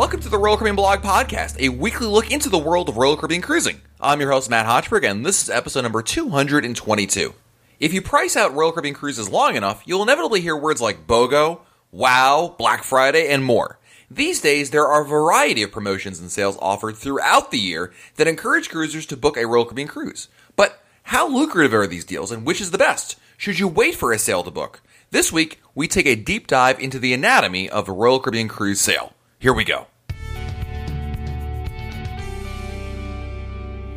Welcome to the Royal Caribbean Blog Podcast, a weekly look into the world of Royal Caribbean cruising. I'm your host, Matt Hochberg, and this is episode number 222. If you price out Royal Caribbean cruises long enough, you'll inevitably hear words like BOGO, WOW, Black Friday, and more. These days, there are a variety of promotions and sales offered throughout the year that encourage cruisers to book a Royal Caribbean cruise. But how lucrative are these deals, and which is the best? Should you wait for a sale to book? This week, we take a deep dive into the anatomy of a Royal Caribbean cruise sale. Here we go.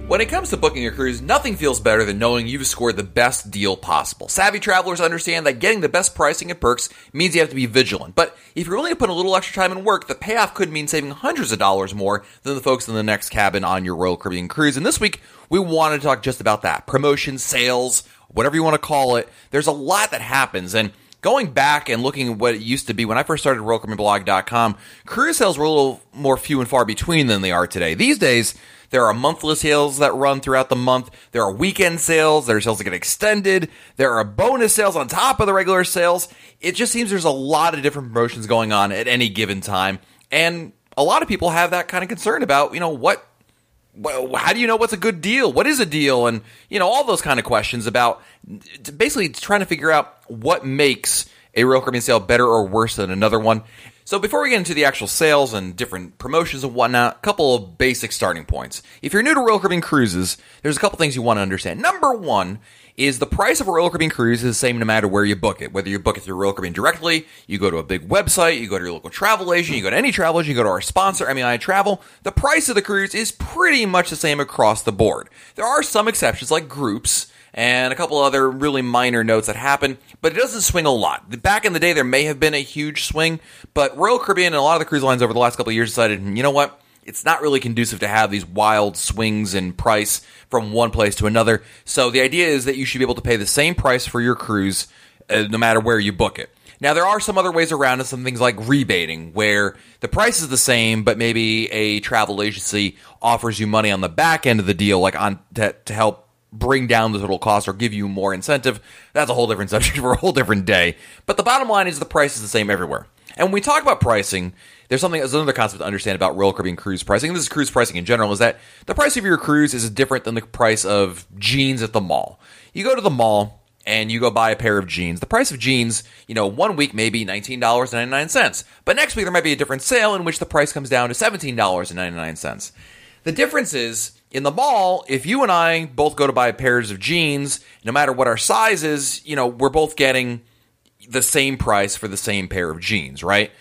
When it comes to booking a cruise, nothing feels better than knowing you've scored the best deal possible. Savvy travelers understand that getting the best pricing and perks means you have to be vigilant. But if you're willing to put a little extra time and work, the payoff could mean saving hundreds of dollars more than the folks in the next cabin on your Royal Caribbean cruise. And this week, we wanted to talk just about that. Promotions, sales, whatever you want to call it. There's a lot that happens. And going back and looking at what it used to be when I first started RoyalCaribbeanBlog.com, cruise sales were a little more few and far between than they are today. These days, there are monthly sales that run throughout the month. There are weekend sales. There are sales that get extended. There are bonus sales on top of the regular sales. It just seems there's a lot of different promotions going on at any given time. And a lot of people have that kind of concern about, you know, what how do you know what's a good deal? What is a deal? And, you know, all those kind of questions about basically trying to figure out what makes a Royal Caribbean sale better or worse than another one. So before we get into the actual sales and different promotions and whatnot, a couple of basic starting points. If you're new to Royal Caribbean cruises, there's a couple things you want to understand. Number one is the price of a Royal Caribbean cruise is the same no matter where you book it. Whether you book it through Royal Caribbean directly, you go to a big website, you go to your local travel agent, you go to any travel agent, you go to our sponsor, MEI Travel, the price of the cruise is pretty much the same across the board. There are some exceptions like groups, and a couple other really minor notes that happen, but it doesn't swing a lot. Back in the day, there may have been a huge swing, but Royal Caribbean and a lot of the cruise lines over the last couple of years decided, you know what? It's not really conducive to have these wild swings in price from one place to another. So the idea is that you should be able to pay the same price for your cruise uh, no matter where you book it. Now there are some other ways around it, some things like rebating, where the price is the same, but maybe a travel agency offers you money on the back end of the deal, like on to, to help bring down the total cost or give you more incentive. That's a whole different subject for a whole different day. But the bottom line is the price is the same everywhere. And when we talk about pricing, there's something there's another concept to understand about Royal Caribbean cruise pricing. And this is cruise pricing in general. Is that the price of your cruise is different than the price of jeans at the mall. You go to the mall and you go buy a pair of jeans. The price of jeans, you know, one week may be $19.99, but next week there might be a different sale in which the price comes down to $17.99. The difference is in the mall, if you and I both go to buy pairs of jeans, no matter what our size is, you know, we're both getting the same price for the same pair of jeans, right?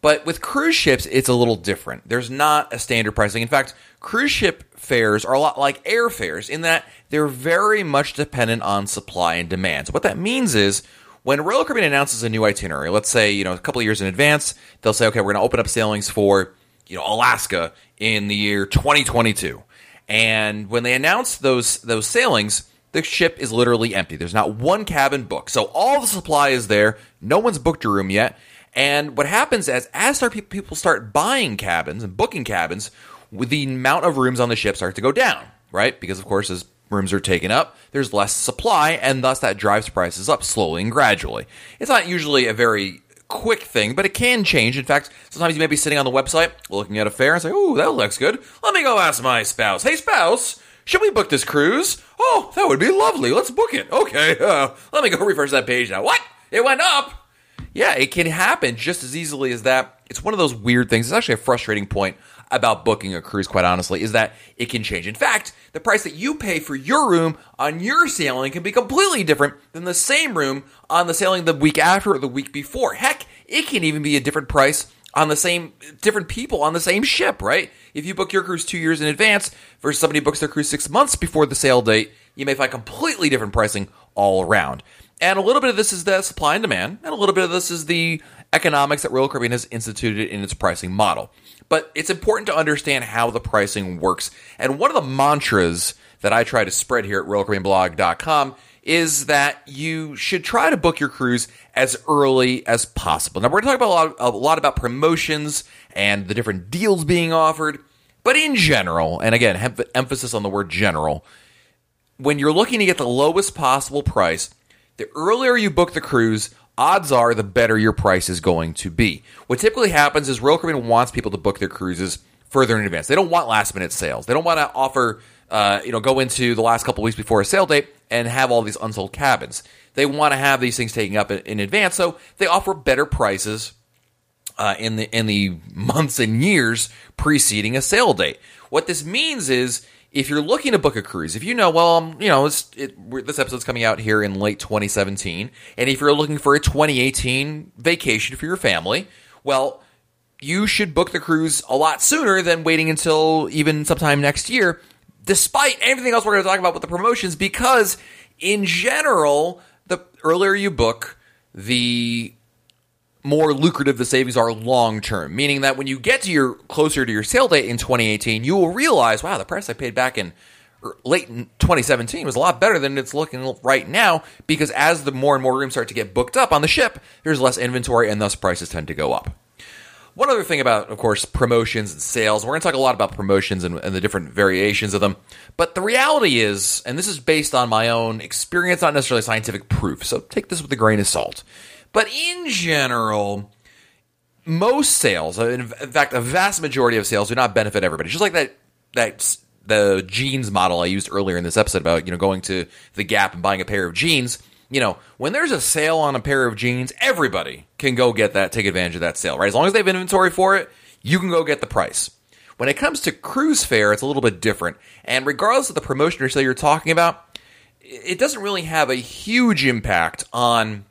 But with cruise ships, it's a little different. There's not a standard pricing. In fact, cruise ship fares are a lot like airfares in that they're very much dependent on supply and demand. So what that means is when Royal Caribbean announces a new itinerary, let's say, you know, a couple of years in advance, they'll say, okay, we're going to open up sailings for, you know, Alaska in the year 2022. And when they announce those those sailings, the ship is literally empty. There's not one cabin booked. So all the supply is there. No one's booked a room yet. And what happens is as people start buying cabins and booking cabins, the amount of rooms on the ship starts to go down, right? Because of course, as rooms are taken up, there's less supply, and thus that drives prices up slowly and gradually. It's not usually a very quick thing, but it can change. In fact, sometimes you may be sitting on the website looking at a fare and say, "Oh, that looks good. Let me go ask my spouse. Hey, spouse, should we book this cruise? Oh, that would be lovely. Let's book it. Okay, uh, let me go refresh that page now. What? It went up? Yeah, it can happen just as easily as that. It's one of those weird things. It's actually a frustrating point about booking a cruise, quite honestly, is that it can change. In fact, the price that you pay for your room on your sailing can be completely different than the same room on the sailing the week after or the week before. Heck, it can even be a different price on the same different people on the same ship, right? If you book your cruise two years in advance versus somebody books their cruise six months before the sail date, you may find completely different pricing all around. And a little bit of this is the supply and demand, and a little bit of this is the economics that Royal Caribbean has instituted in its pricing model. But it's important to understand how the pricing works. And one of the mantras that I try to spread here at RoyalCaribbeanBlog.com is that you should try to book your cruise as early as possible. Now, we're going to talk about a lot, a lot about promotions and the different deals being offered. But in general, and again, emphasis on the word general, when you're looking to get the lowest possible price, the earlier you book the cruise, odds are the better your price is going to be. What typically happens is Royal Caribbean wants people to book their cruises further in advance. They don't want last minute sales. They don't want to offer, uh, you know, go into the last couple weeks before a sale date and have all these unsold cabins. They want to have these things taken up in, in advance, so they offer better prices uh, in the in the months and years preceding a sale date. What this means is if you're looking to book a cruise, if you know, well, um, you know, it, this episode's coming out here in late 2017, and if you're looking for a 2018 vacation for your family, well, you should book the cruise a lot sooner than waiting until even sometime next year, despite everything else we're going to talk about with the promotions, because in general, the earlier you book, the more lucrative the savings are long term, meaning that when you get to your closer to your sale date in 2018, you will realize, wow, the price I paid back in er, late in 2017 was a lot better than it's looking right now because as the more and more rooms start to get booked up on the ship, there's less inventory and thus prices tend to go up. One other thing about, of course, promotions and sales, we're going to talk a lot about promotions and, and, the different variations of them. But the reality is, and this is based on my own experience, not necessarily scientific proof, so take this with a grain of salt. But in general, most sales, in fact, a vast majority of sales do not benefit everybody. Just like that, that the jeans model I used earlier in this episode about you know going to the Gap and buying a pair of jeans. You know, when there's a sale on a pair of jeans, everybody can go get that, take advantage of that sale, right? As long as they have inventory for it, you can go get the price. When it comes to cruise fare, it's a little bit different. And regardless of the promotion or sale you're talking about, it doesn't really have a huge impact on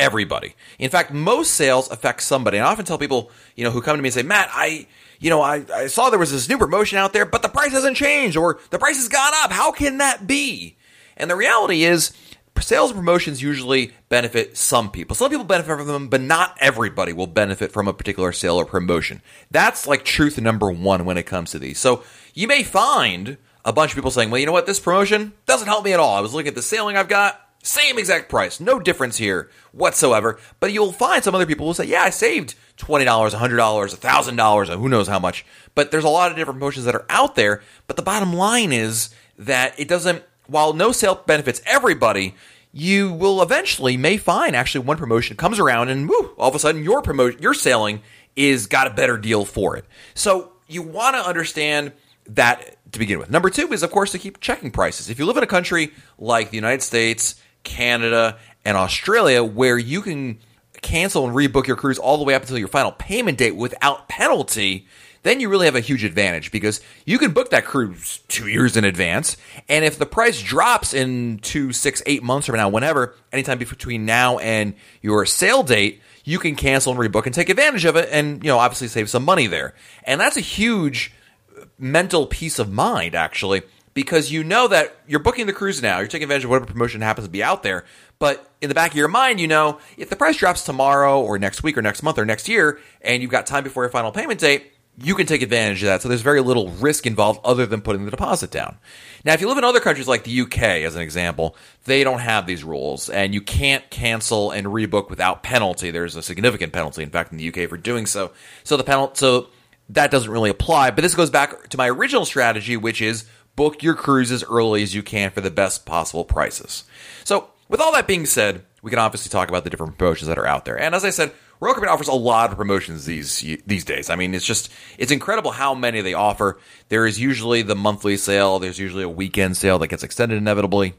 everybody. In fact, most sales affect somebody. And I often tell people, you know, who come to me and say, Matt, I, you know, I, I saw there was this new promotion out there, but the price hasn't changed or the price has gone up. How can that be? And the reality is, sales promotions usually benefit some people. Some people benefit from them, but not everybody will benefit from a particular sale or promotion. That's like truth number one when it comes to these. So you may find a bunch of people saying, well, you know what, this promotion doesn't help me at all. I was looking at the sailing I've got. Same exact price, no difference here whatsoever. But you'll find some other people will say, "Yeah, I saved twenty dollars, hundred dollars, thousand dollars, who knows how much." But there's a lot of different promotions that are out there. But the bottom line is that it doesn't. While no sale benefits everybody, you will eventually may find actually one promotion comes around and woo, all of a sudden your promotion, your selling is got a better deal for it. So you want to understand that to begin with. Number two is, of course, to keep checking prices. If you live in a country like the United States Canada, and Australia, where you can cancel and rebook your cruise all the way up until your final payment date without penalty, then you really have a huge advantage because you can book that cruise two years in advance. And if the price drops in two, six, eight months from now, whenever, anytime between now and your sale date, you can cancel and rebook and take advantage of it and, you know, obviously save some money there. And that's a huge mental peace of mind, actually, because you know that you're booking the cruise now, you're taking advantage of whatever promotion happens to be out there. But in the back of your mind, you know, if the price drops tomorrow or next week or next month or next year, and you've got time before your final payment date, you can take advantage of that. So there's very little risk involved other than putting the deposit down. Now, if you live in other countries like the UK, as an example, they don't have these rules, and you can't cancel and rebook without penalty. There's a significant penalty, in fact, in the UK for doing so. So the penalty, so that doesn't really apply. But this goes back to my original strategy, which is book your cruise as early as you can for the best possible prices. So, with all that being said, we can obviously talk about the different promotions that are out there. And as I said, Royal Caribbean offers a lot of promotions these these days. I mean, it's just it's incredible how many they offer. There is usually the monthly sale. There's usually a weekend sale that gets extended inevitably.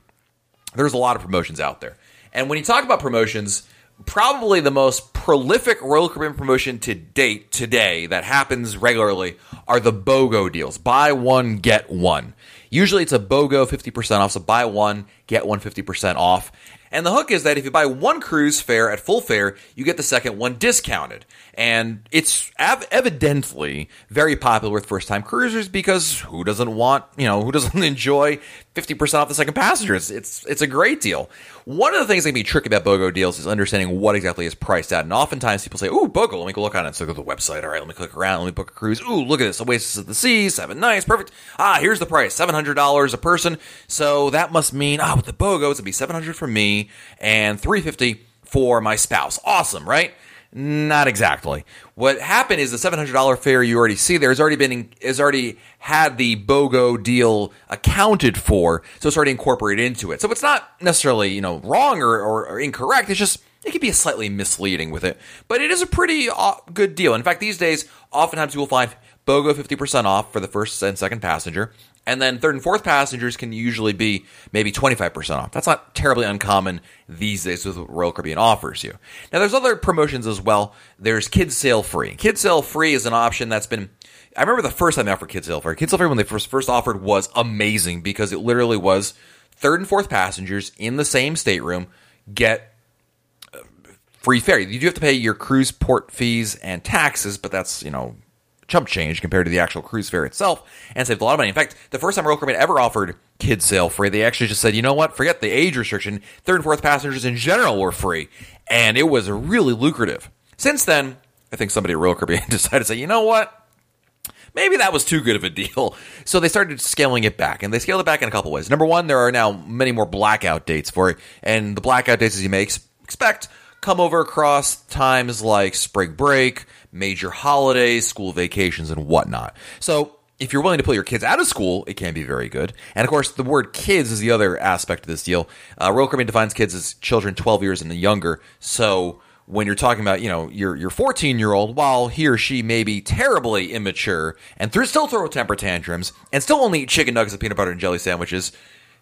There's a lot of promotions out there. And when you talk about promotions, probably the most prolific Royal Caribbean promotion to date today that happens regularly are the BOGO deals. Buy one, get one. Usually it's a BOGO 50% off, so buy one, get one 50% off. And the hook is that if you buy one cruise fare at full fare, you get the second one discounted. And it's ev- evidently very popular with first time cruisers because who doesn't want, you know, who doesn't enjoy 50% off the second passengers? It's, it's a great deal. One of the things that can be tricky about BOGO deals is understanding what exactly is priced at. And oftentimes people say, ooh, BOGO, let me go look on it. So go to the website. All right, let me click around. Let me book a cruise. Ooh, look at this. Oasis of the Seas, seven nights, perfect. Ah, here's the price, $700 a person. So that must mean, ah, with the BOGO, it's to be 700 for me and 350 for my spouse. Awesome, right? Not exactly. What happened is the seven hundred dollar fare you already see there has already been has already had the BOGO deal accounted for, so it's already incorporated into it. So it's not necessarily you know wrong or, or, or incorrect. It's just it can be slightly misleading with it, but it is a pretty uh, good deal. In fact, these days, oftentimes you will find BOGO 50% off for the first and second passenger, and then third and fourth passengers can usually be maybe 25% off. That's not terribly uncommon these days with what Royal Caribbean offers you. Now, there's other promotions as well. There's Kids Sail Free. Kids Sail Free is an option that's been I remember the first time they offered Kids Sail Free. Kids Sail Free, when they first first offered, was amazing because it literally was third and fourth passengers in the same stateroom get uh, free fare. You do have to pay your cruise port fees and taxes, but that's you know chump change compared to the actual cruise fare itself, and saved a lot of money. In fact, the first time Royal Caribbean ever offered Kids Sail Free, they actually just said, you know what, forget the age restriction. Third and fourth passengers in general were free, and it was really lucrative. Since then, I think somebody at Royal Caribbean decided to say, you know what maybe that was too good of a deal. So they started scaling it back, and they scaled it back in a couple ways. Number one, there are now many more blackout dates for it, and the blackout dates, as you may ex- expect, come over across times like spring break, major holidays, school vacations, and whatnot. So if you're willing to pull your kids out of school, it can be very good. And of course, the word kids is the other aspect of this deal. Uh, Royal Caribbean defines kids as children 12 years and younger. So when you're talking about, you know, your your 14 year old, while he or she may be terribly immature and th- still throw temper tantrums and still only eat chicken nuggets and peanut butter and jelly sandwiches,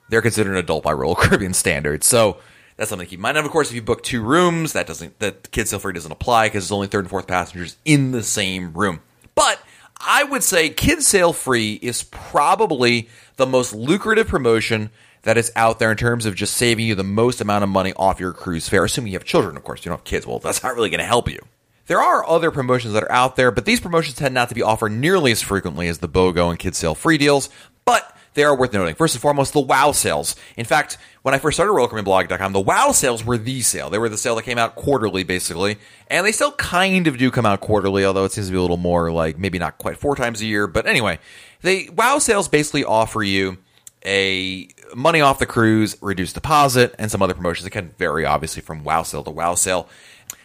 they're considered an adult by Royal Caribbean standards. So that's something to keep in mind. And of course, if you book two rooms, that doesn't that Kids Sail Free doesn't apply because it's only third and fourth passengers in the same room. But I would say Kids Sail Free is probably the most lucrative promotion that is out there in terms of just saving you the most amount of money off your cruise fare, assuming you have children, of course. You don't have kids. Well, that's not really going to help you. There are other promotions that are out there, but these promotions tend not to be offered nearly as frequently as the BOGO and Kids Sail Free deals, but they are worth noting. First and foremost, the WOW sales. In fact, when I first started RoyalCaribbeanBlog.com, the WOW sales were the sale. They were the sale that came out quarterly, basically, and they still kind of do come out quarterly, although it seems to be a little more like maybe not quite four times a year. But anyway, they WOW sales basically offer you a money off the cruise, reduced deposit, and some other promotions. It can vary, obviously, from wow sale to wow sale.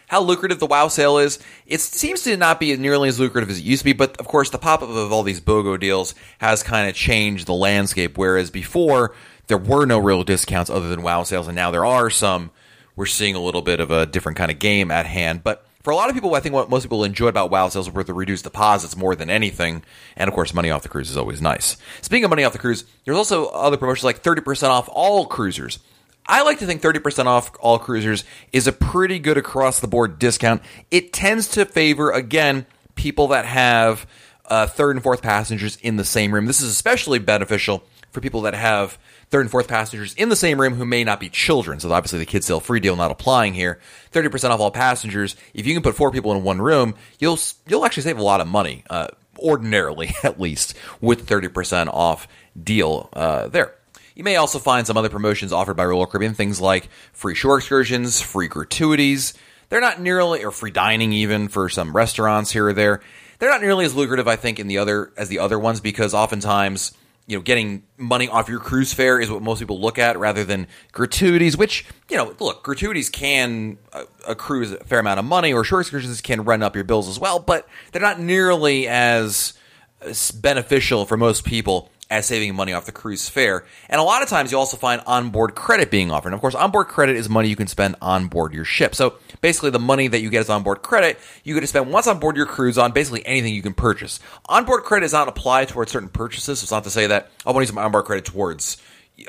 How lucrative the wow sale is, it seems to not be nearly as lucrative as it used to be, but of course, the pop up of all these BOGO deals has kind of changed the landscape, whereas before, there were no real discounts other than wow sales, and now there are some. We're seeing a little bit of a different kind of game at hand, but for a lot of people, I think what most people enjoy about WoW sales were the reduced deposits more than anything. And of course, money off the cruise is always nice. Speaking of money off the cruise, there's also other promotions like 30% off all cruisers. I like to think 30% off all cruisers is a pretty good across the board discount. It tends to favor, again, people that have uh, third and fourth passengers in the same room. This is especially beneficial for people that have third and fourth passengers in the same room who may not be children. So obviously the Kids Sail Free deal not applying here. 30% off all passengers. If you can put four people in one room, you'll, you'll actually save a lot of money, uh, ordinarily at least, with 30% off deal, uh, there. You may also find some other promotions offered by Royal Caribbean, things like free shore excursions, free gratuities. They're not nearly, or free dining even for some restaurants here or there. They're not nearly as lucrative, I think, in the other as the other ones because oftentimes you know, getting money off your cruise fare is what most people look at rather than gratuities, which, you know, look, gratuities can uh, accrue a fair amount of money or shore excursions can run up your bills as well, but they're not nearly as uh, beneficial for most people as saving money off the cruise fare. And a lot of times you also find onboard credit being offered. And of course, onboard credit is money you can spend on board your ship. So basically the money that you get as onboard credit, you get to spend once on board your cruise on basically anything you can purchase. Onboard credit is not applied towards certain purchases. So it's not to say that oh, I want to use my onboard credit towards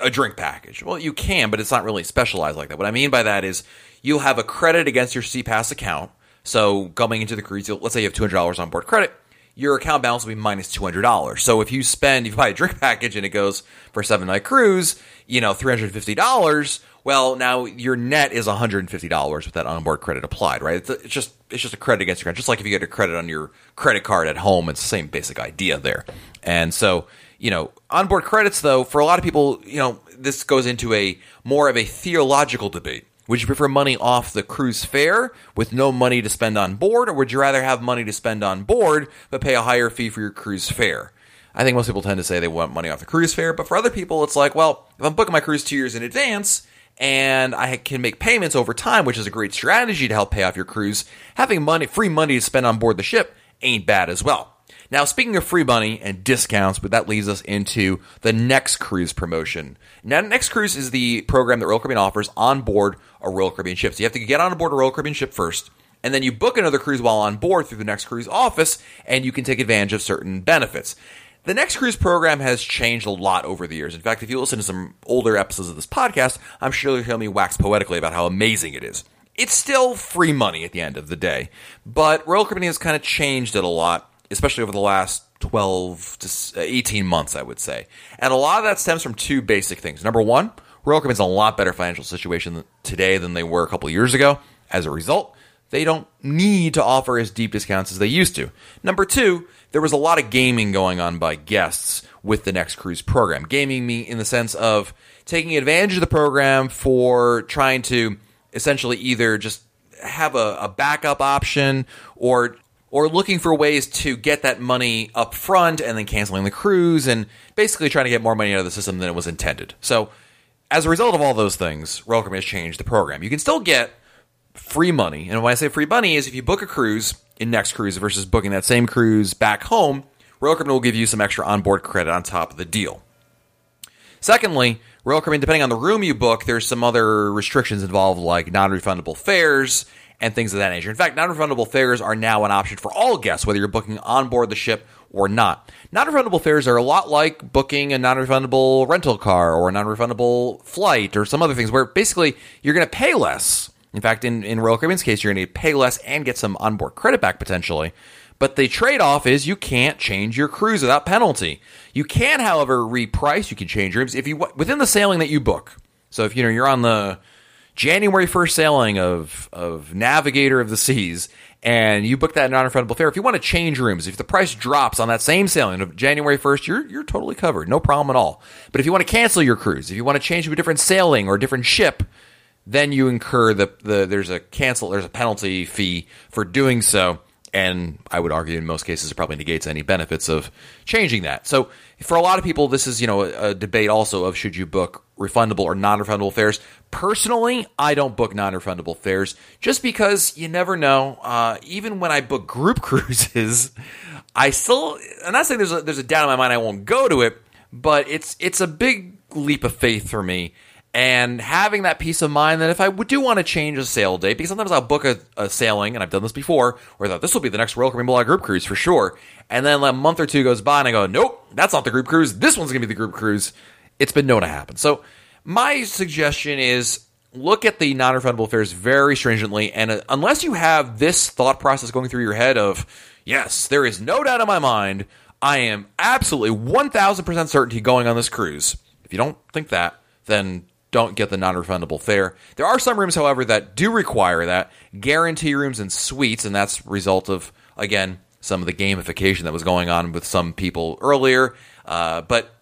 a drink package. Well, you can, but it's not really specialized like that. What I mean by that is you'll have a credit against your SeaPass account. So coming into the cruise, let's say you have $200 on board credit your account balance will be minus two hundred dollars. So if you spend, if you buy a drink package and it goes for a seven night cruise, you know, three hundred fifty dollars. Well, now your net is one hundred and fifty dollars with that onboard credit applied, right? It's, it's, just it's just a credit against your credit, just like if you get a credit on your credit card at home. It's the same basic idea there. And so, you know, onboard credits though, for a lot of people, you know, this goes into a more of a theological debate would you prefer money off the cruise fare with no money to spend on board, or would you rather have money to spend on board but pay a higher fee for your cruise fare? I think most people tend to say they want money off the cruise fare, but for other people, it's like, well, if I'm booking my cruise two years in advance and I can make payments over time, which is a great strategy to help pay off your cruise, having money, free money to spend on board the ship ain't bad as well. Now, speaking of free money and discounts, but that leads us into the Next Cruise promotion. Now, Next Cruise is the program that Royal Caribbean offers on board a Royal Caribbean ship. So you have to get on board a Royal Caribbean ship first, and then you book another cruise while on board through the Next Cruise office, and you can take advantage of certain benefits. The Next Cruise program has changed a lot over the years. In fact, if you listen to some older episodes of this podcast, I'm sure you'll hear me wax poetically about how amazing it is. It's still free money at the end of the day, but Royal Caribbean has kind of changed it a lot, especially over the last 12 to uh, 18 months, I would say. And a lot of that stems from two basic things. Number one, Royal Caribbean's in a lot better financial situation today than they were a couple years ago. As a result, they don't need to offer as deep discounts as they used to. Number two, there was a lot of gaming going on by guests with the Next Cruise program. Gaming me in the sense of taking advantage of the program for trying to essentially either just have a, a backup option or or looking for ways to get that money up front and then canceling the cruise and basically trying to get more money out of the system than it was intended. So as a result of all those things, Royal Caribbean has changed the program. You can still get free money. And when I say free money is if you book a cruise in Next Cruise versus booking that same cruise back home, Royal Caribbean will give you some extra onboard credit on top of the deal. Secondly, Royal Caribbean, depending on the room you book, there's some other restrictions involved like non-refundable fares and things of that nature. In fact, non-refundable fares are now an option for all guests, whether you're booking on board the ship or not. Non-refundable fares are a lot like booking a non-refundable rental car or a non-refundable flight or some other things where basically you're going to pay less in fact, in, in Royal Caribbean's case, you're going to pay less and get some onboard credit back potentially. But the trade off is you can't change your cruise without penalty. You can, however, reprice. You can change rooms if you within the sailing that you book. So if you know you're on the January 1st sailing of of Navigator of the Seas and you book that non-refundable fare, if you want to change rooms, if the price drops on that same sailing of January 1st, you're you're totally covered. No problem at all. But if you want to cancel your cruise, if you want to change to a different sailing or a different ship, then you incur the, the there's a cancel there's a penalty fee for doing so and I would argue in most cases it probably negates any benefits of changing that. So for a lot of people, this is you know a, a debate also of should you book refundable or non-refundable fares. Personally, I don't book non-refundable fares just because you never know. Uh, even when I book group cruises, I still I'm not saying there's a, there's a doubt in my mind I won't go to it, but it's it's a big leap of faith for me and having that peace of mind that if I do want to change a sail date, because sometimes I'll book a, a sailing, and I've done this before, where I thought this will be the next Royal Caribbean Blog group cruise for sure, and then a month or two goes by, and I go, nope, that's not the group cruise. This one's going to be the group cruise. It's been known to happen. So my suggestion is look at the non-refundable fares very stringently, and uh, unless you have this thought process going through your head of, yes, there is no doubt in my mind, I am absolutely 1,000% certainty going on this cruise. If you don't think that, then don't get the non-refundable fare. There are some rooms, however, that do require that guarantee rooms and suites, and that's result of again some of the gamification that was going on with some people earlier. Uh, but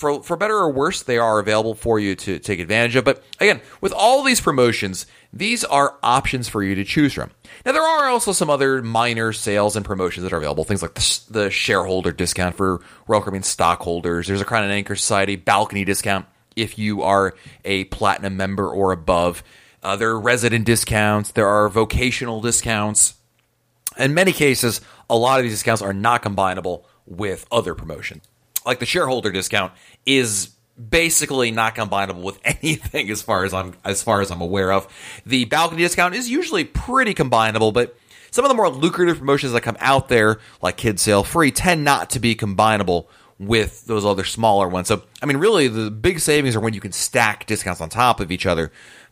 for for better or worse, they are available for you to take advantage of. But again, with all these promotions, these are options for you to choose from. Now, there are also some other minor sales and promotions that are available. Things like the, the shareholder discount for Caribbean stockholders. There's a Crown and Anchor Society balcony discount if you are a platinum member or above. Uh, there are resident discounts, there are vocational discounts. In many cases, a lot of these discounts are not combinable with other promotions. Like the shareholder discount is basically not combinable with anything as far as I'm as far as I'm aware of. The balcony discount is usually pretty combinable, but some of the more lucrative promotions that come out there, like Kids Sail Free, tend not to be combinable with those other smaller ones. So, I mean, really, the big savings are when you can stack discounts on top of each other,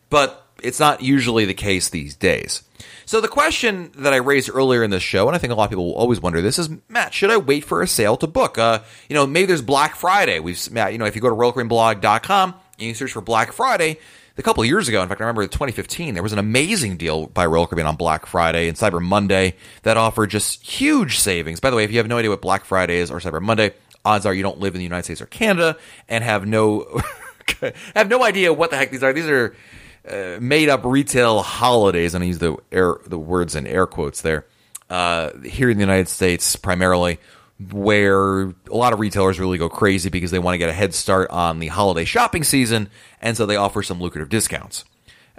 but it's not usually the case these days. So, the question that I raised earlier in this show, and I think a lot of people will always wonder this, is Matt, should I wait for a sale to book? Uh, you know, maybe there's Black Friday. We've, Matt, you know, if you go to RoyalCaribbeanBlog.com and you search for Black Friday, a couple years ago, in fact, I remember 2015, there was an amazing deal by Royal Caribbean on Black Friday and Cyber Monday that offered just huge savings. By the way, if you have no idea what Black Friday is or Cyber Monday, odds are you don't live in the United States or Canada and have no have no idea what the heck these are. These are uh, made up retail holidays, and I use the air the words in air quotes there. Uh, here in the United States, primarily, where a lot of retailers really go crazy because they want to get a head start on the holiday shopping season, and so they offer some lucrative discounts.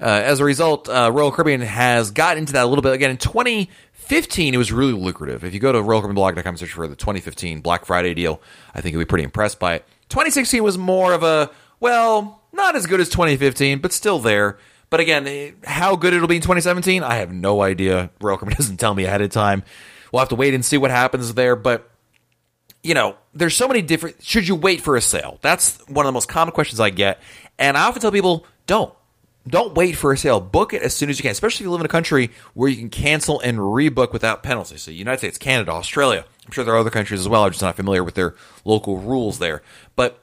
Uh, as a result, uh, Royal Caribbean has got into that a little bit again in 2015. It was really lucrative. If you go to RoyalCaribbeanBlog.com and search for the 2015 Black Friday deal, I think you'll be pretty impressed by it. 2016 was more of a well, not as good as 2015, but still there. But again, eh, how good it'll be in 2017, I have no idea. Caribbean doesn't tell me ahead of time. We'll have to wait and see what happens there. But you know, there's so many different. Should you wait for a sale? That's one of the most common questions I get, and I often tell people, don't. Don't wait for a sale. Book it as soon as you can, especially if you live in a country where you can cancel and rebook without penalty. So, United States, Canada, Australia. I'm sure there are other countries as well. I'm just not familiar with their local rules there. But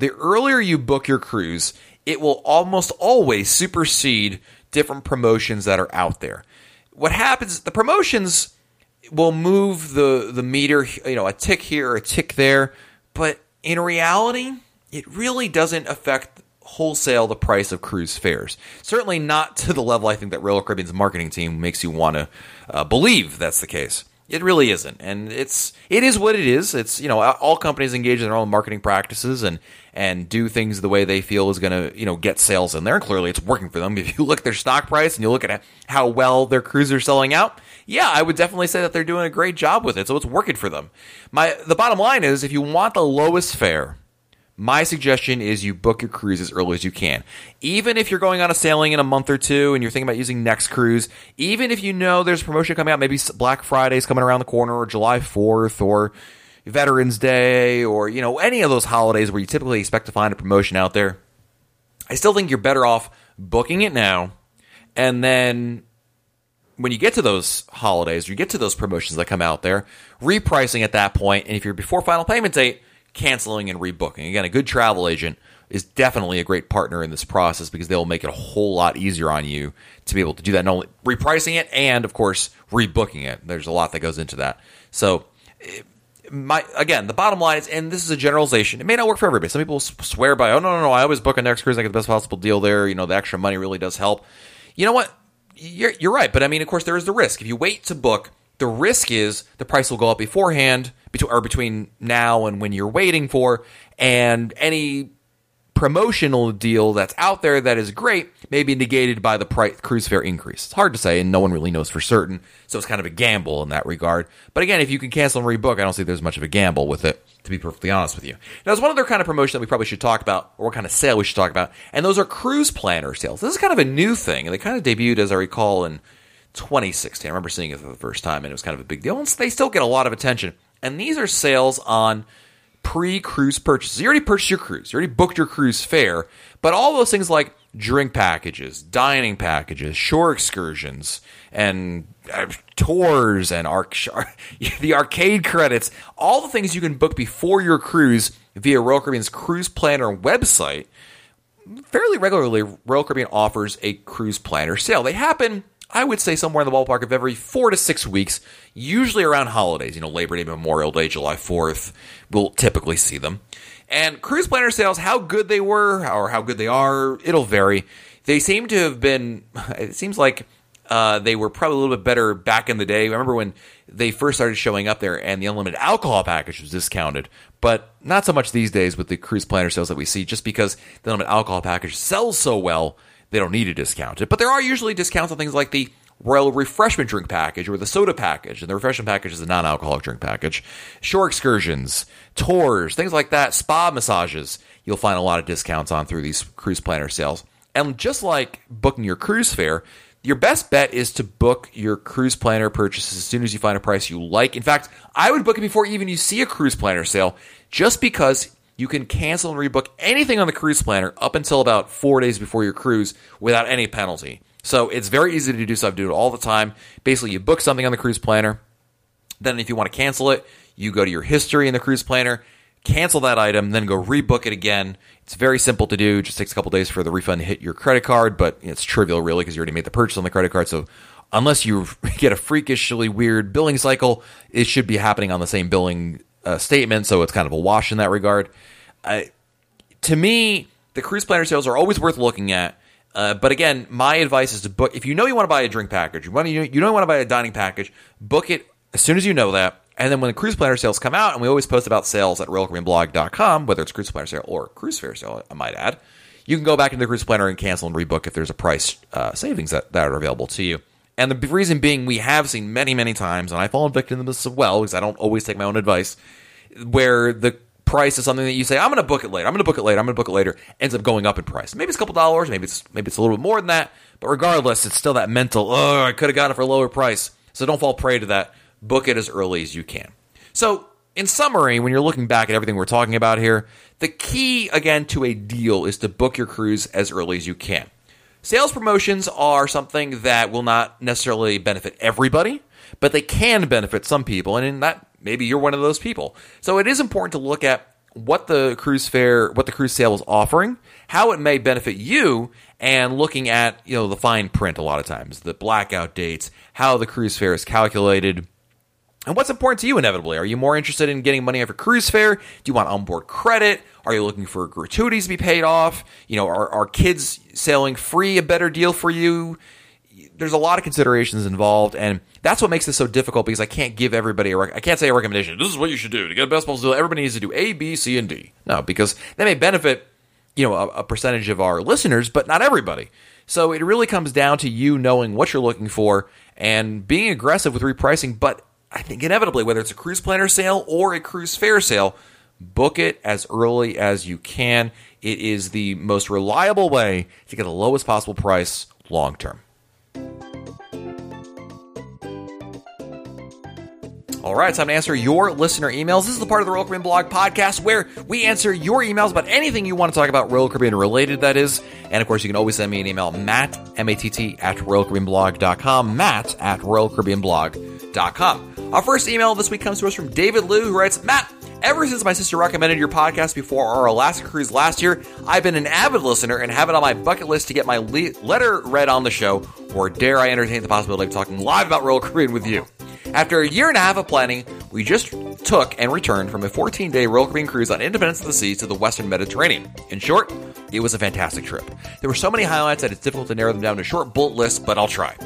the earlier you book your cruise, it will almost always supersede different promotions that are out there. What happens, the promotions will move the, the meter, you know, a tick here, a tick there, but in reality, it really doesn't affect wholesale the price of cruise fares. Certainly not to the level I think that Royal Caribbean's marketing team makes you want to uh, believe that's the case. It really isn't, and it's it is what it is. It's you know all companies engage in their own marketing practices and and do things the way they feel is going to you know get sales in there. And clearly, it's working for them. If you look at their stock price and you look at how well their cruises are selling out, yeah, I would definitely say that they're doing a great job with it. So it's working for them. My the bottom line is, if you want the lowest fare my suggestion is you book your cruise as early as you can. Even if you're going on a sailing in a month or two and you're thinking about using next cruise, even if you know there's a promotion coming out, maybe Black Friday's coming around the corner or July 4th or Veterans Day or, you know, any of those holidays where you typically expect to find a promotion out there, I still think you're better off booking it now and then when you get to those holidays, you get to those promotions that come out there, repricing at that point, and if you're before final payment date, canceling and rebooking. Again, a good travel agent is definitely a great partner in this process because they'll make it a whole lot easier on you to be able to do that. Not only repricing it and, of course, rebooking it. There's a lot that goes into that. So, eh, my again, the bottom line is, and this is a generalization. It may not work for everybody. Some people swear by, oh no, no, no, I always book a next cruise. I get the best possible deal there. You know, the extra money really does help. You know what? You're, you're right, but I mean, of course, there is the risk. If you wait to book, the risk is the price will go up beforehand between or between now and when you're waiting for, and any promotional deal that's out there that is great may be negated by the price, cruise fare increase. It's hard to say, and no one really knows for certain, so it's kind of a gamble in that regard. But again, if you can cancel and rebook, I don't see there's much of a gamble with it, to be perfectly honest with you. Now, there's one other kind of promotion that we probably should talk about, or what kind of sale we should talk about, and those are cruise planner sales. This is kind of a new thing, and they kind of debuted, as I recall, in 2016. I remember seeing it for the first time, and it was kind of a big deal, and they still get a lot of attention. And these are sales on pre cruise purchases. You already purchased your cruise, you already booked your cruise fare, but all those things like drink packages, dining packages, shore excursions, and uh, tours and arc- the arcade credits, all the things you can book before your cruise via Royal Caribbean's Cruise Planner website. Fairly regularly, Royal Caribbean offers a cruise planner sale. They happen I would say somewhere in the ballpark of every four to six weeks, usually around holidays, you know, Labor Day, Memorial Day, July 4th, we'll typically see them. And cruise planner sales, how good they were or how good they are, it'll vary. They seem to have been, it seems like uh, they were probably a little bit better back in the day. I remember when they first started showing up there and the unlimited alcohol package was discounted, but not so much these days with the cruise planner sales that we see, just because the unlimited alcohol package sells so well they don't need to discount it. But there are usually discounts on things like the Royal Refreshment Drink Package or the Soda Package. And the Refreshment Package is a non alcoholic drink package. Shore excursions, tours, things like that, spa massages, you'll find a lot of discounts on through these cruise planner sales. And just like booking your cruise fare, your best bet is to book your cruise planner purchases as soon as you find a price you like. In fact, I would book it before even you see a cruise planner sale, just because you can cancel and rebook anything on the cruise planner up until about four days before your cruise without any penalty. So it's very easy to do so. I do it all the time. Basically, you book something on the cruise planner. Then, if you want to cancel it, you go to your history in the cruise planner, cancel that item, then go rebook it again. It's very simple to do. It just takes a couple days for the refund to hit your credit card, but it's trivial really because you already made the purchase on the credit card. So unless you get a freakishly weird billing cycle, it should be happening on the same billing uh, statement. So it's kind of a wash in that regard. To me, the cruise planner sales are always worth looking at. Uh, but again, my advice is to book. If you know you want to buy a drink package, you want to, you know you want to buy a dining package, book it as soon as you know that. And then when the cruise planner sales come out, and we always post about sales at royalcaribbeanblog.com, whether it's cruise planner sale or cruise fare sale, I might add, you can go back into the cruise planner and cancel and rebook if there's a price uh, savings that, that are available to you. And the reason being, we have seen many, many times, and I've fallen victim to this as well, because I don't always take my own advice, where the price is something that you say, I'm going to book it later, I'm going to book it later, I'm going to book it later, ends up going up in price. Maybe it's a couple dollars, maybe it's maybe it's a little bit more than that, but regardless, it's still that mental, oh, I could have gotten it for a lower price. So don't fall prey to that. Book it as early as you can. So, in summary, when you're looking back at everything we're talking about here, the key, again, to a deal is to book your cruise as early as you can. Sales promotions are something that will not necessarily benefit everybody, but they can benefit some people, and in that maybe you're one of those people. So it is important to look at what the cruise fare, what the cruise sale is offering, how it may benefit you, and looking at you know the fine print a lot of times, the blackout dates, how the cruise fare is calculated. And what's important to you inevitably? Are you more interested in getting money off your cruise fare? Do you want onboard credit? Are you looking for gratuities to be paid off? You know, are, are kids sailing free a better deal for you? There's a lot of considerations involved, and that's what makes this so difficult because I can't give everybody a rec- I can't say a recommendation. This is what you should do to get a best possible deal. Everybody needs to do A, B, C, and D. No, because that may benefit you know a, a percentage of our listeners, but not everybody. So it really comes down to you knowing what you're looking for and being aggressive with repricing, but I think inevitably, whether it's a cruise planner sale or a cruise fare sale, book it as early as you can. It is the most reliable way to get the lowest possible price long term. All right, time to answer your listener emails. This is the part of the Royal Caribbean Blog podcast where we answer your emails about anything you want to talk about Royal Caribbean related, that is. And of course, you can always send me an email, matt, M-A-T-T, at royalcaribbeanblog.com, matt at royalcaribbeanblog.com. Our first email this week comes to us from David Liu, who writes, Matt, Ever since my sister recommended your podcast before our Alaska cruise last year, I've been an avid listener and have it on my bucket list to get my le- letter read on the show, or dare I entertain the possibility of talking live about Royal Caribbean with you. After a year and a half of planning, we just took and returned from a 14 day Royal Caribbean cruise on Independence of the Seas to the Western Mediterranean. In short, it was a fantastic trip. There were so many highlights that it's difficult to narrow them down to short bullet list, but I'll try.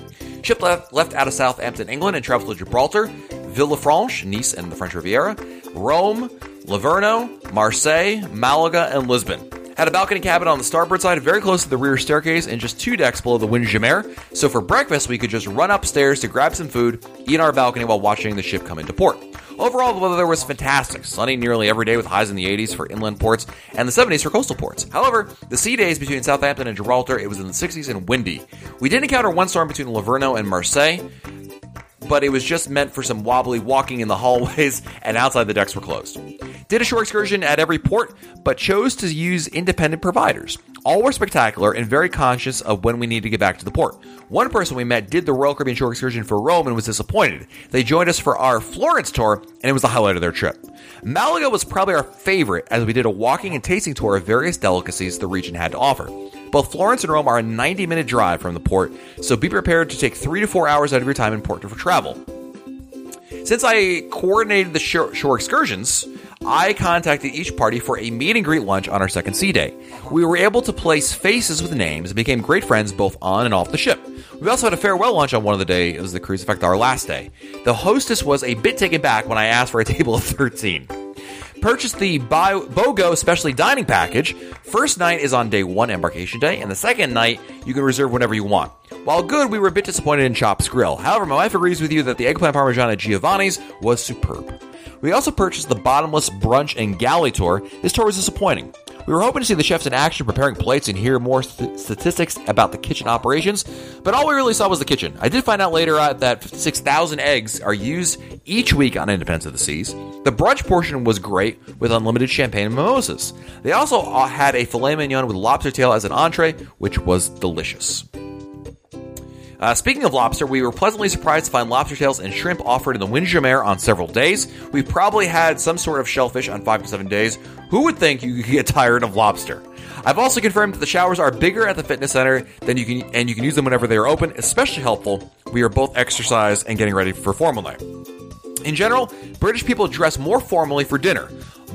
Ship left, left out of Southampton, England, and traveled to Gibraltar, Villefranche, Nice, and the French Riviera, Rome, Livorno, Marseille, Malaga, and Lisbon. Had a balcony cabin on the starboard side, very close to the rear staircase, and just two decks below the Windjammer. So for breakfast, we could just run upstairs to grab some food, eat on our balcony while watching the ship come into port. Overall, the weather was fantastic, sunny nearly every day with highs in the 80s for inland ports and the 70s for coastal ports. However, the sea days between Southampton and Gibraltar, it was in the 60s and windy. We did encounter one storm between Livorno and Marseille, but it was just meant for some wobbly walking in the hallways, and outside the decks were closed. Did a shore excursion at every port, but chose to use independent providers. All were spectacular and very conscious of when we need to get back to the port. One person we met did the Royal Caribbean shore excursion for Rome and was disappointed. They joined us for our Florence tour, and it was the highlight of their trip. Malaga was probably our favorite as we did a walking and tasting tour of various delicacies the region had to offer. Both Florence and Rome are a 90 minute drive from the port, so be prepared to take three to four hours out of your time in port for travel. Since I coordinated the shore, excursions, I contacted each party for a meet and greet lunch on our second sea day. We were able to place faces with names and became great friends both on and off the ship. We also had a farewell lunch on one of the days of the cruise, in fact, our last day. The hostess was a bit taken back when I asked for a table of 13. purchased the BOGO specialty dining package. First night is on day one, embarkation day, and the second night you can reserve whenever you want. While good, we were a bit disappointed in Chops Grille. However, my wife agrees with you that the eggplant parmesan at Giovanni's was superb. We also purchased the bottomless brunch and galley tour. This tour was disappointing. We were hoping to see the chefs in action preparing plates and hear more st- statistics about the kitchen operations, but all we really saw was the kitchen. I did find out later uh, that 6,000 eggs are used each week on Independence of the Seas. The brunch portion was great with unlimited champagne and mimosas. They also uh, had a filet mignon with lobster tail as an entree, which was delicious. Uh, speaking of lobster, we were pleasantly surprised to find lobster tails and shrimp offered in the Windjammer on several days. We probably had some sort of shellfish on five to seven days. Who would think you could get tired of lobster? I've also confirmed that the showers are bigger at the fitness center than you can, and you can use them whenever they are open. Especially helpful. We are both exercise and getting ready for formal night. In general, British people dress more formally for dinner.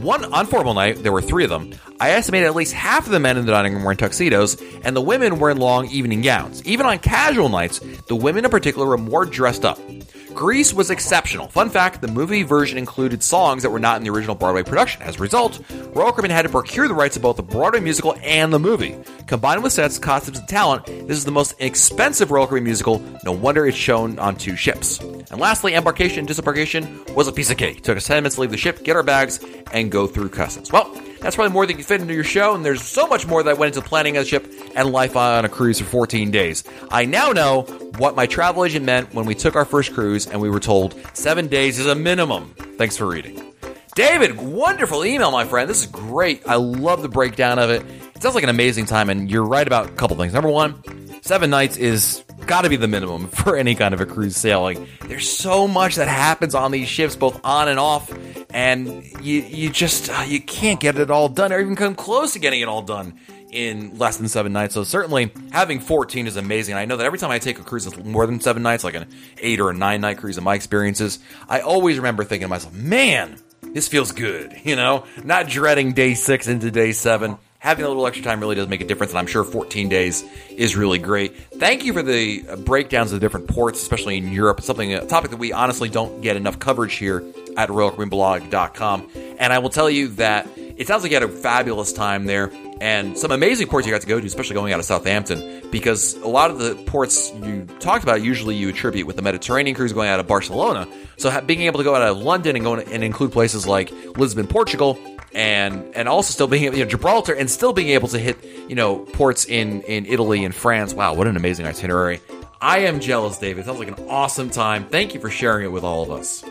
One unformal night, there were three of them. I estimated at least half of the men in the dining room were in tuxedos, and the women were in long evening gowns. Even on casual nights, the women in particular were more dressed up. Grease was exceptional. Fun fact, the movie version included songs that were not in the original Broadway production. As a result, Royal Caribbean had to procure the rights to both the Broadway musical and the movie. Combined with sets, costumes, and talent, this is the most expensive Royal Caribbean musical. No wonder it's shown on two ships. And lastly, embarkation and disembarkation was a piece of cake. It took us 10 minutes to leave the ship, get our bags, and go through customs. Well, that's probably more than you fit into your show, and there's so much more that went into planning a ship and life on a cruise for 14 days. I now know what my travel agent meant when we took our first cruise and we were told seven days is a minimum. Thanks for reading. David, wonderful email, my friend. This is great. I love the breakdown of it. It sounds like an amazing time, and you're right about a couple things. Number one, seven nights is got to be the minimum for any kind of a cruise sailing. There's so much that happens on these ships, both on and off, and you you just uh, you can't get it all done, or even come close to getting it all done in less than seven nights. So certainly having 14 is amazing. I know that every time I take a cruise that's more than seven nights, like an eight or a nine night cruise in my experiences, I always remember thinking to myself, man, this feels good. You know, not dreading day six into day seven having a little extra time really does make a difference, and I'm sure 14 days is really great. Thank you for the uh, breakdowns of the different ports, especially in Europe. Something a topic that we honestly don't get enough coverage here at RoyalCaribbeanBlog.com. And I will tell you that it sounds like you had a fabulous time there and some amazing ports you got to go to, especially going out of Southampton, because a lot of the ports you talked about usually you attribute with the Mediterranean cruise going out of Barcelona. So being able to go out of London and go and include places like Lisbon, Portugal, and and also still being you know Gibraltar and still being able to hit you know ports in in Italy and France. Wow, what an amazing itinerary! I am jealous, David. Sounds like an awesome time. Thank you for sharing it with all of us.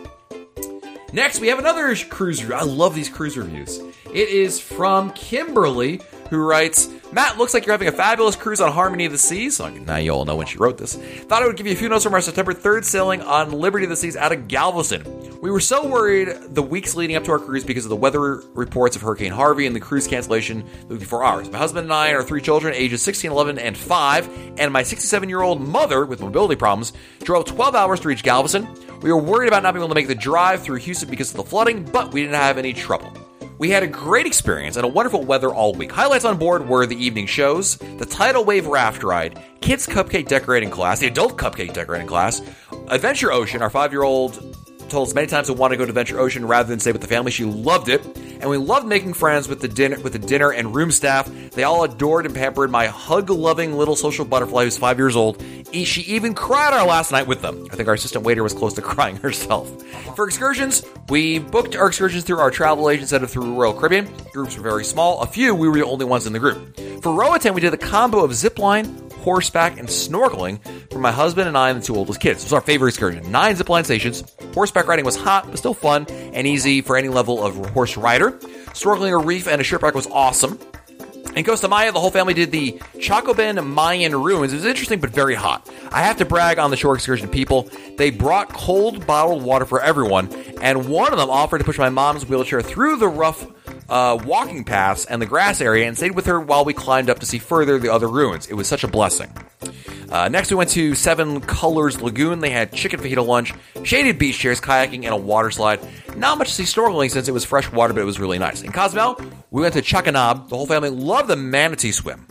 Next, we have another cruise. Review. I love these cruise reviews. It is from Kimberly, who writes, Matt, looks like you're having a fabulous cruise on Harmony of the Seas. Now you all know when she wrote this. Thought I would give you a few notes from our September 3rd sailing on Liberty of the Seas out of Galveston. We were so worried the weeks leading up to our cruise because of the weather reports of Hurricane Harvey and the cruise cancellation the 24 hours. My husband and I and our three children, ages 16, 11, and 5, and my 67 year old mother with mobility problems, drove 12 hours to reach Galveston. We were worried about not being able to make the drive through Houston because of the flooding, but we didn't have any trouble. We had a great experience and a wonderful weather all week. Highlights on board were the evening shows, the tidal wave raft ride, kids cupcake decorating class, the adult cupcake decorating class, Adventure Ocean, our five year old told us many times to want to go to Venture Ocean rather than stay with the family. She loved it, and we loved making friends with the dinner with the dinner and room staff. They all adored and pampered my hug-loving little social butterfly who's five years old. She even cried our last night with them. I think our assistant waiter was close to crying herself. For excursions, we booked our excursions through our travel agent instead of through Royal Caribbean. Groups were very small. A few, we were the only ones in the group. For Roatan, we did a combo of zipline, horseback, and snorkeling for my husband and I and the two oldest kids. It was our favorite excursion. Nine zipline stations. Horseback riding was hot, but still fun and easy for any level of horse rider. Snorkeling a reef and a shipwreck was awesome. In Costa Maya, the whole family did the Chacchoben Mayan ruins. It was interesting but very hot. I have to brag on the shore excursion people. They brought cold bottled water for everyone, and one of them offered to push my mom's wheelchair through the rough uh, walking paths and the grass area and stayed with her while we climbed up to see further the other ruins. It was such a blessing. Uh, next, we went to Seven Colors Lagoon. They had chicken fajita lunch, shaded beach chairs, kayaking, and a water slide. Not much to see snorkeling since it was fresh water, but it was really nice. In Cozumel, we went to Chankanaab. The whole family loved the manatee swim.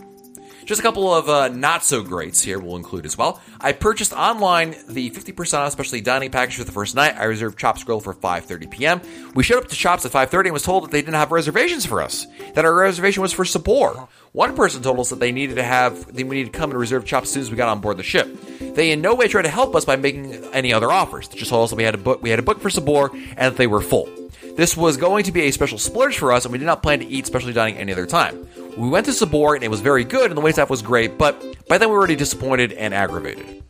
Just a couple of uh, not so greats here we'll include as well. I purchased online the 50% off specialty dining package for the first night. I reserved Chops Grille for 5:30 p.m. We showed up to Chops at 5:30 and was told that they didn't have reservations for us. That our reservation was for Sabor. One person told us that they needed to have we needed to come and reserve Chops as soon as we got on board the ship. They in no way tried to help us by making any other offers. They just told us that we had a book we had to book for Sabor and that they were full. This was going to be a special splurge for us, and we did not plan to eat specialty dining any other time. We went to Sabor, and it was very good, and the waitstaff was great, but by then we were already disappointed and aggravated.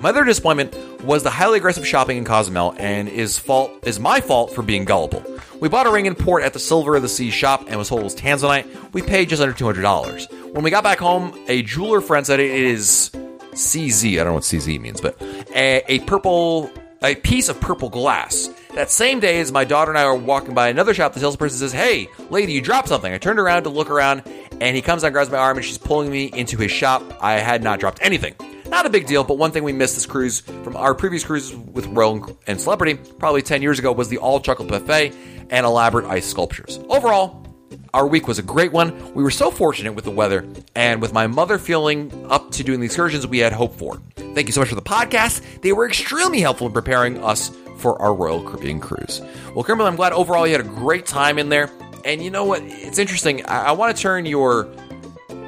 My other disappointment was the highly aggressive shopping in Cozumel, and is fault is my fault for being gullible. We bought a ring in port at the Silver of the Sea shop and was told it was tanzanite. We paid just under two hundred dollars. When we got back home, a jeweler friend said it is CZ. I don't know what CZ means, but a, a purple a piece of purple glass. That same day, as my daughter and I were walking by another shop, the salesperson says, Hey, lady, you dropped something. I turned around to look around, and he comes and grabs my arm, and she's pulling me into his shop. I had not dropped anything. Not a big deal, but one thing we missed this cruise from our previous cruises with Royal and Celebrity, probably 10 years ago, was the all chocolate buffet and elaborate ice sculptures. Overall, our week was a great one. We were so fortunate with the weather and with my mother feeling up to doing the excursions we had hoped for. Thank you so much for the podcast. They were extremely helpful in preparing us for our Royal Caribbean cruise. Well, Kimberly, I'm glad overall you had a great time in there. And you know what? It's interesting. I, I want to turn your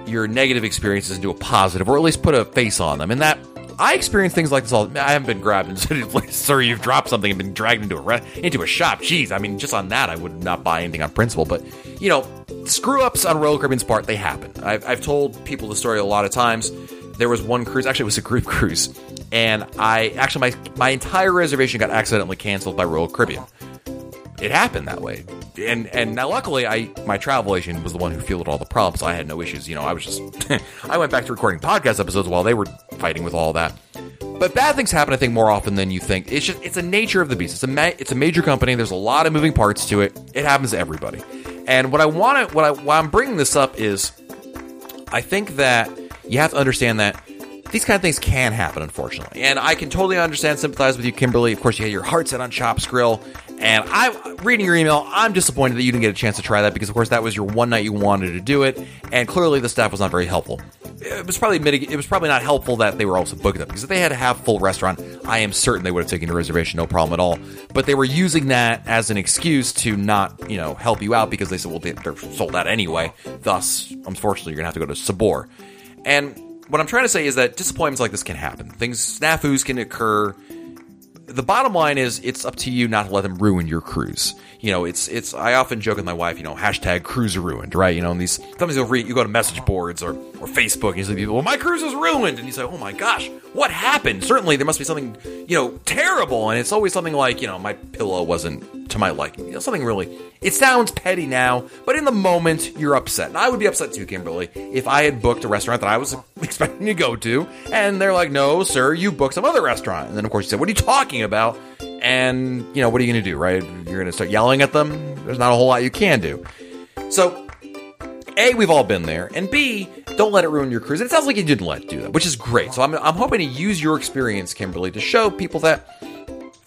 your negative experiences into a positive, or at least put a face on them. And that I experience things like this all. I haven't been grabbed into like, sir, you've dropped something and been dragged into a re- into a shop. Jeez, I mean, just on that, I would not buy anything on principle. But you know, screw ups on Royal Caribbean's part, they happen. I've, I've told people the story a lot of times. There was one cruise, actually, it was a group cruise, and I actually my my entire reservation got accidentally canceled by Royal Caribbean. It happened that way, and and now luckily I my travel agent was the one who fielded all the problems. I had no issues. You know, I was just I went back to recording podcast episodes while they were fighting with all that. But bad things happen, I think, more often than you think. It's just it's a nature of the beast. It's a ma- it's a major company. There's a lot of moving parts to it. It happens to everybody. And what I want to what I why I'm bringing this up is, I think that you have to understand that these kind of things can happen, unfortunately. And I can totally understand, sympathize with you, Kimberly. Of course, you had your heart set on Chops Grille. And I'm reading your email. I'm disappointed that you didn't get a chance to try that because, of course, that was your one night you wanted to do it, and clearly the staff was not very helpful. It was probably mitig- It was probably not helpful that they were also booked up because if they had a half full restaurant, I am certain they would have taken a reservation, no problem at all. But they were using that as an excuse to not, you know, help you out because they said, well, they're sold out anyway. Thus, unfortunately, you're gonna have to go to Sabor. And what I'm trying to say is that disappointments like this can happen. Things, snafus can occur the bottom line is it's up to you not to let them ruin your cruise. You know, it's it's. I often joke with my wife, you know, hashtag cruise ruined, right? You know, and these sometimes you'll read, you go to message boards or or Facebook, and you see people, well, my cruise is ruined, and you say, oh my gosh, what happened? Certainly there must be something, you know, terrible, and it's always something like, you know, my pillow wasn't to my liking, you know, something really. It sounds petty now, but in the moment you're upset, and I would be upset too, Kimberly, if I had booked a restaurant that I was expecting to go to, and they're like, no, sir, you booked some other restaurant, and then of course you said, what are you talking about? And you know, what are you going to do, right? You're going to start yelling at them. There's not a whole lot you can do. So, A, we've all been there, and B, don't let it ruin your cruise. And it sounds like you didn't let it do that, which is great. So I'm, I'm hoping to use your experience, Kimberly, to show people that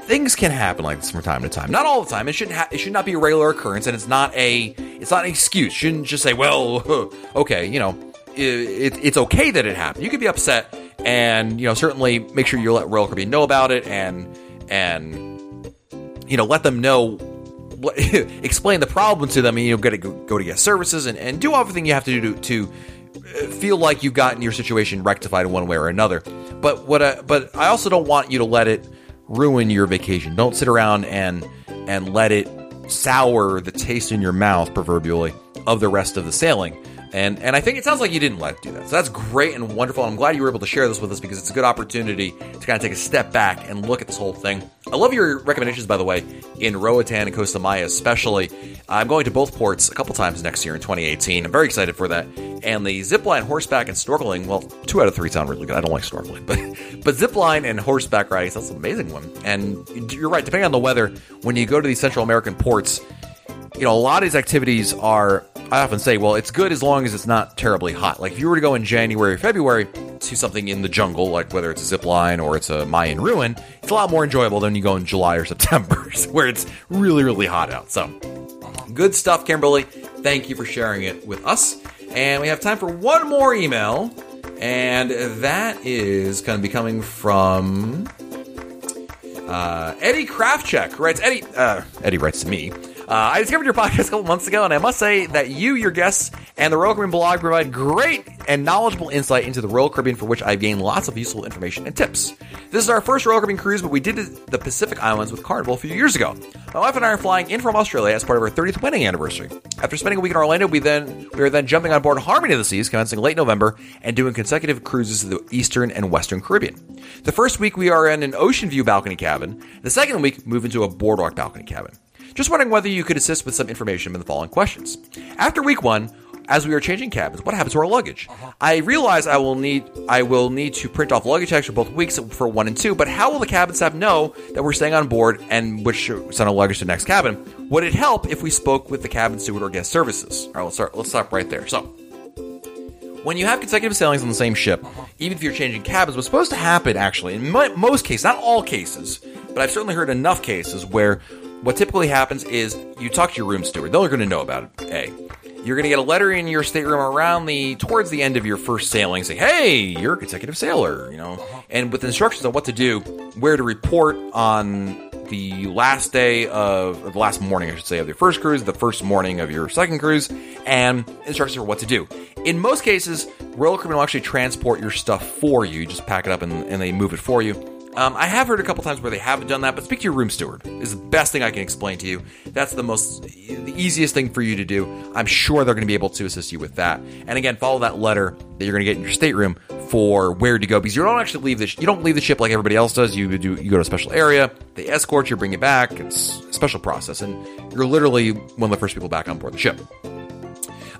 things can happen like this from time to time. Not all the time. It shouldn't. Ha- it should not be a regular occurrence, and it's not a. It's not an excuse. You shouldn't just say, "Well, okay, you know, it, it, it's okay that it happened." You could be upset, and you know, certainly make sure you let Royal Caribbean know about it, and and you know, let them know. explain the problem to them, and you know, go to go to guest services, and, and do everything you have to do to, to uh, feel like you've gotten your situation rectified in one way or another. But what? I, but I also don't want you to let it ruin your vacation. Don't sit around and and let it sour the taste in your mouth, proverbially, of the rest of the sailing. And and I think it sounds like you didn't let it do that. So that's great and wonderful. I'm glad you were able to share this with us because it's a good opportunity to kind of take a step back and look at this whole thing. I love your recommendations, by the way, in Roatan and Costa Maya, especially. I'm going to both ports a couple times next year in 2018. I'm very excited for that. And the zipline, horseback, and snorkeling, well, two out of three sound really good. I don't like snorkeling, but but zipline and horseback riding, that's an amazing one. And you're right, depending on the weather, when you go to these Central American ports, you know, a lot of these activities are, I often say, well, it's good as long as it's not terribly hot. Like if you were to go in January or February to something in the jungle, like whether it's a zip line or it's a Mayan ruin, it's a lot more enjoyable than you go in July or September, where it's really, really hot out. So, good stuff, Kimberly. Thank you for sharing it with us. And we have time for one more email, and that is going to be coming from uh, Eddie Kraftcheck. Writes Eddie. Uh, Eddie writes to me. Uh, I discovered your podcast a couple months ago, and I must say that you, your guests, and the Royal Caribbean blog provide great and knowledgeable insight into the Royal Caribbean, for which I've gained lots of useful information and tips. This is our first Royal Caribbean cruise, but we did the Pacific Islands with Carnival a few years ago. My wife and I are flying in from Australia as part of our 30th wedding anniversary. After spending a week in Orlando, we then we were then jumping on board Harmony of the Seas, commencing late November, and doing consecutive cruises to the Eastern and Western Caribbean. The first week we are in an ocean view balcony cabin. The second week move into a boardwalk balcony cabin. Just wondering whether you could assist with some information in the following questions. After week one, as we are changing cabins, what happens to our luggage? Uh-huh. I realize I will need I will need to print off luggage tags for both weeks for one and two, but how will the cabin staff know that we're staying on board and which send our luggage to the next cabin? Would it help if we spoke with the cabin steward or guest services? All right, let's start. Let's stop right there. So, when you have consecutive sailings on the same ship, uh-huh. even if you're changing cabins, what's supposed to happen actually in mo- most cases, not all cases, but I've certainly heard enough cases where what typically happens is you talk to your room steward. They're going to know about it. A. You're going to get a letter in your stateroom around the towards the end of your first sailing saying, "Hey, you're a consecutive sailor. You know, uh-huh. and with instructions on what to do, where to report on the last day of, or the last morning, I should say, of your first cruise, the first morning of your second cruise, and instructions for what to do. In most cases, Royal Caribbean will actually transport your stuff for you. You just pack it up and, and they move it for you. Um, I have heard a couple times where they haven't done that, but speak to your room steward is the best thing I can explain to you. That's the most, the easiest thing for you to do. I'm sure they're going to be able to assist you with that. And again, follow that letter that you're going to get in your stateroom for where to go because you don't actually leave the sh- you don't leave the ship like everybody else does. You do you go to a special area, they escort you, bring you back. It's a special process, and you're literally one of the first people back on board the ship.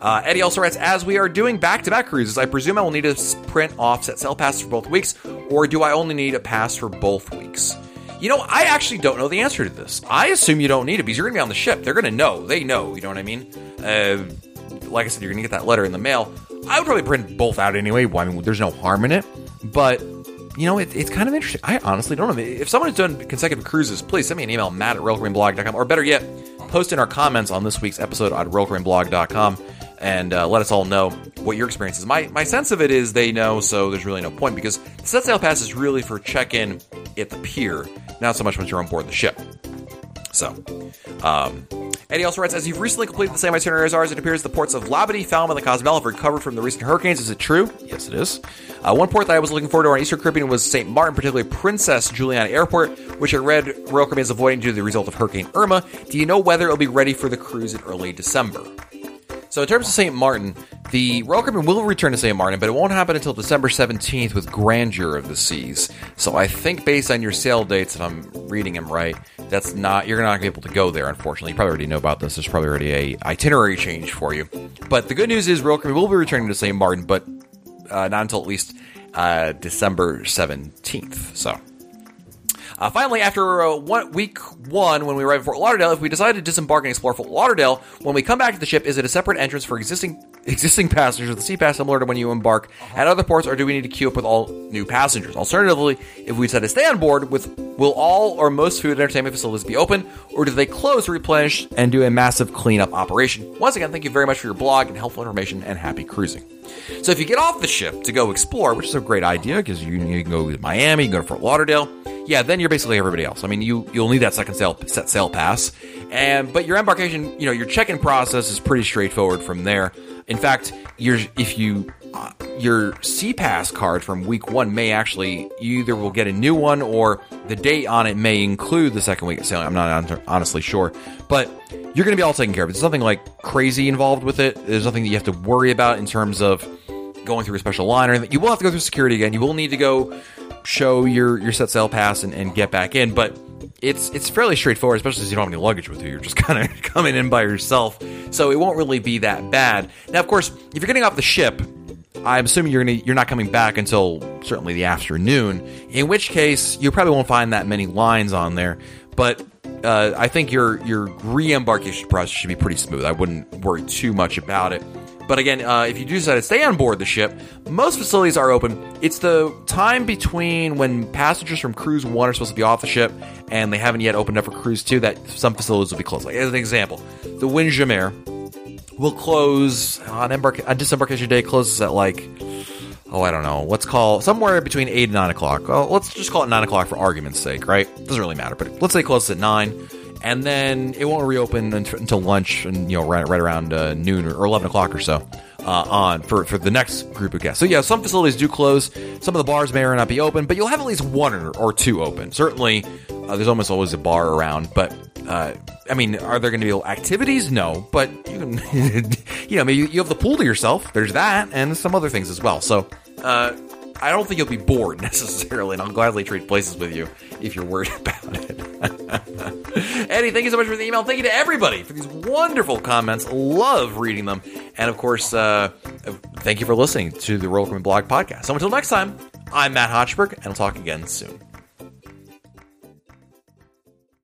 Uh, Eddie also writes, as we are doing back-to-back cruises, I presume I will need to print off set sail passes for both weeks, or do I only need a pass for both weeks? You know, I actually don't know the answer to this. I assume you don't need it because you're going to be on the ship. They're going to know. They know. You know what I mean? Uh, like I said, you're going to get that letter in the mail. I would probably print both out anyway. Well, I mean, there's no harm in it. But, you know, it, it's kind of interesting. I honestly don't know. If someone has done consecutive cruises, please send me an email, matt at royalcaribbeanblog.com, or better yet, post in our comments on this week's episode at royalcaribbeanblog.com and uh, let us all know what your experience is. My, my sense of it is they know, so there's really no point because the set sail pass is really for check in at the pier, not so much once you're on board the ship. So, um, Eddie also writes, as you've recently completed the same itinerary as ours, it appears the ports of Labadee, Falmouth, and Cozumel have recovered from the recent hurricanes. Is it true? Yes, it is. Uh, one port that I was looking forward to on Eastern Caribbean was St. Martin, particularly Princess Juliana Airport, which I read Royal Caribbean is avoiding due to the result of Hurricane Irma. Do you know whether it'll be ready for the cruise in early December? So, in terms of St. Martin, the Royal Caribbean will return to St. Martin, but it won't happen until December 17th with Grandeur of the Seas. So, I think based on your sail dates, if I'm reading them right, that's not you're not going to be able to go there. Unfortunately, you probably already know about this. There's probably already a itinerary change for you. But the good news is Royal Caribbean will be returning to St. Martin, but uh, not until at least uh, December 17th. So. Uh, finally, after uh, one, week one, when we arrive at Fort Lauderdale, if we decide to disembark and explore Fort Lauderdale, when we come back to the ship, is it a separate entrance for existing existing passengers with a sea pass similar to when you embark at other ports, or do we need to queue up with all new passengers? Alternatively, if we decide to stay on board, with will all or most food and entertainment facilities be open, or do they close replenish and do a massive cleanup operation? Once again, thank you very much for your blog and helpful information, and happy cruising. So if you get off the ship to go explore, which is a great idea because you, you, can go to Miami, you can go to Fort Lauderdale, yeah, then you're basically everybody else. I mean, you you'll need that second sail set sail pass, and but your embarkation, you know, your check-in process is pretty straightforward from there. In fact, if you uh, your SeaPass card from week one may actually you either will get a new one or the date on it may include the second week of sailing. I'm not honestly sure, but you're going to be all taken care of. There's nothing like crazy involved with it. There's nothing that you have to worry about in terms of going through a special line or anything. You will have to go through security again. You will need to go show your your set sail pass and, and get back in, but it's it's fairly straightforward, especially since you don't have any luggage with you. You're just kind of coming in by yourself, so it won't really be that bad. Now, of course, if you're getting off the ship, I'm assuming you're gonna you're not coming back until certainly the afternoon. In which case, you probably won't find that many lines on there. But uh, I think your your re-embarkation process should be pretty smooth. I wouldn't worry too much about it. But again, uh, if you do decide to stay on board the ship, most facilities are open. It's the time between when passengers from cruise one are supposed to be off the ship and they haven't yet opened up for cruise two that some facilities will be closed. Like as an example, the Windjammer will close on, embark- on disembarkation day. Closes at like oh, I don't know, let's call somewhere between 8 and 9 o'clock. Well, let's just call it 9 o'clock for argument's sake, right? Doesn't really matter, but let's say close at 9 and then it won't reopen until lunch and you know right, right around uh, noon or 11 o'clock or so uh, on for, for the next group of guests so yeah some facilities do close some of the bars may or not be open but you'll have at least one or, or two open certainly uh, there's almost always a bar around but uh, I mean, are there going to be activities? No, but you you know, maybe you have the pool to yourself. There's that, and some other things as well. So, uh, I don't think you'll be bored necessarily, and I'll gladly trade places with you if you're worried about it. Eddie, thank you so much for the email. Thank you to everybody for these wonderful comments. Love reading them. And of course, uh, thank you for listening to the Royal Blog Podcast. So until next time, I'm Matt Hochberg, and I'll talk again soon.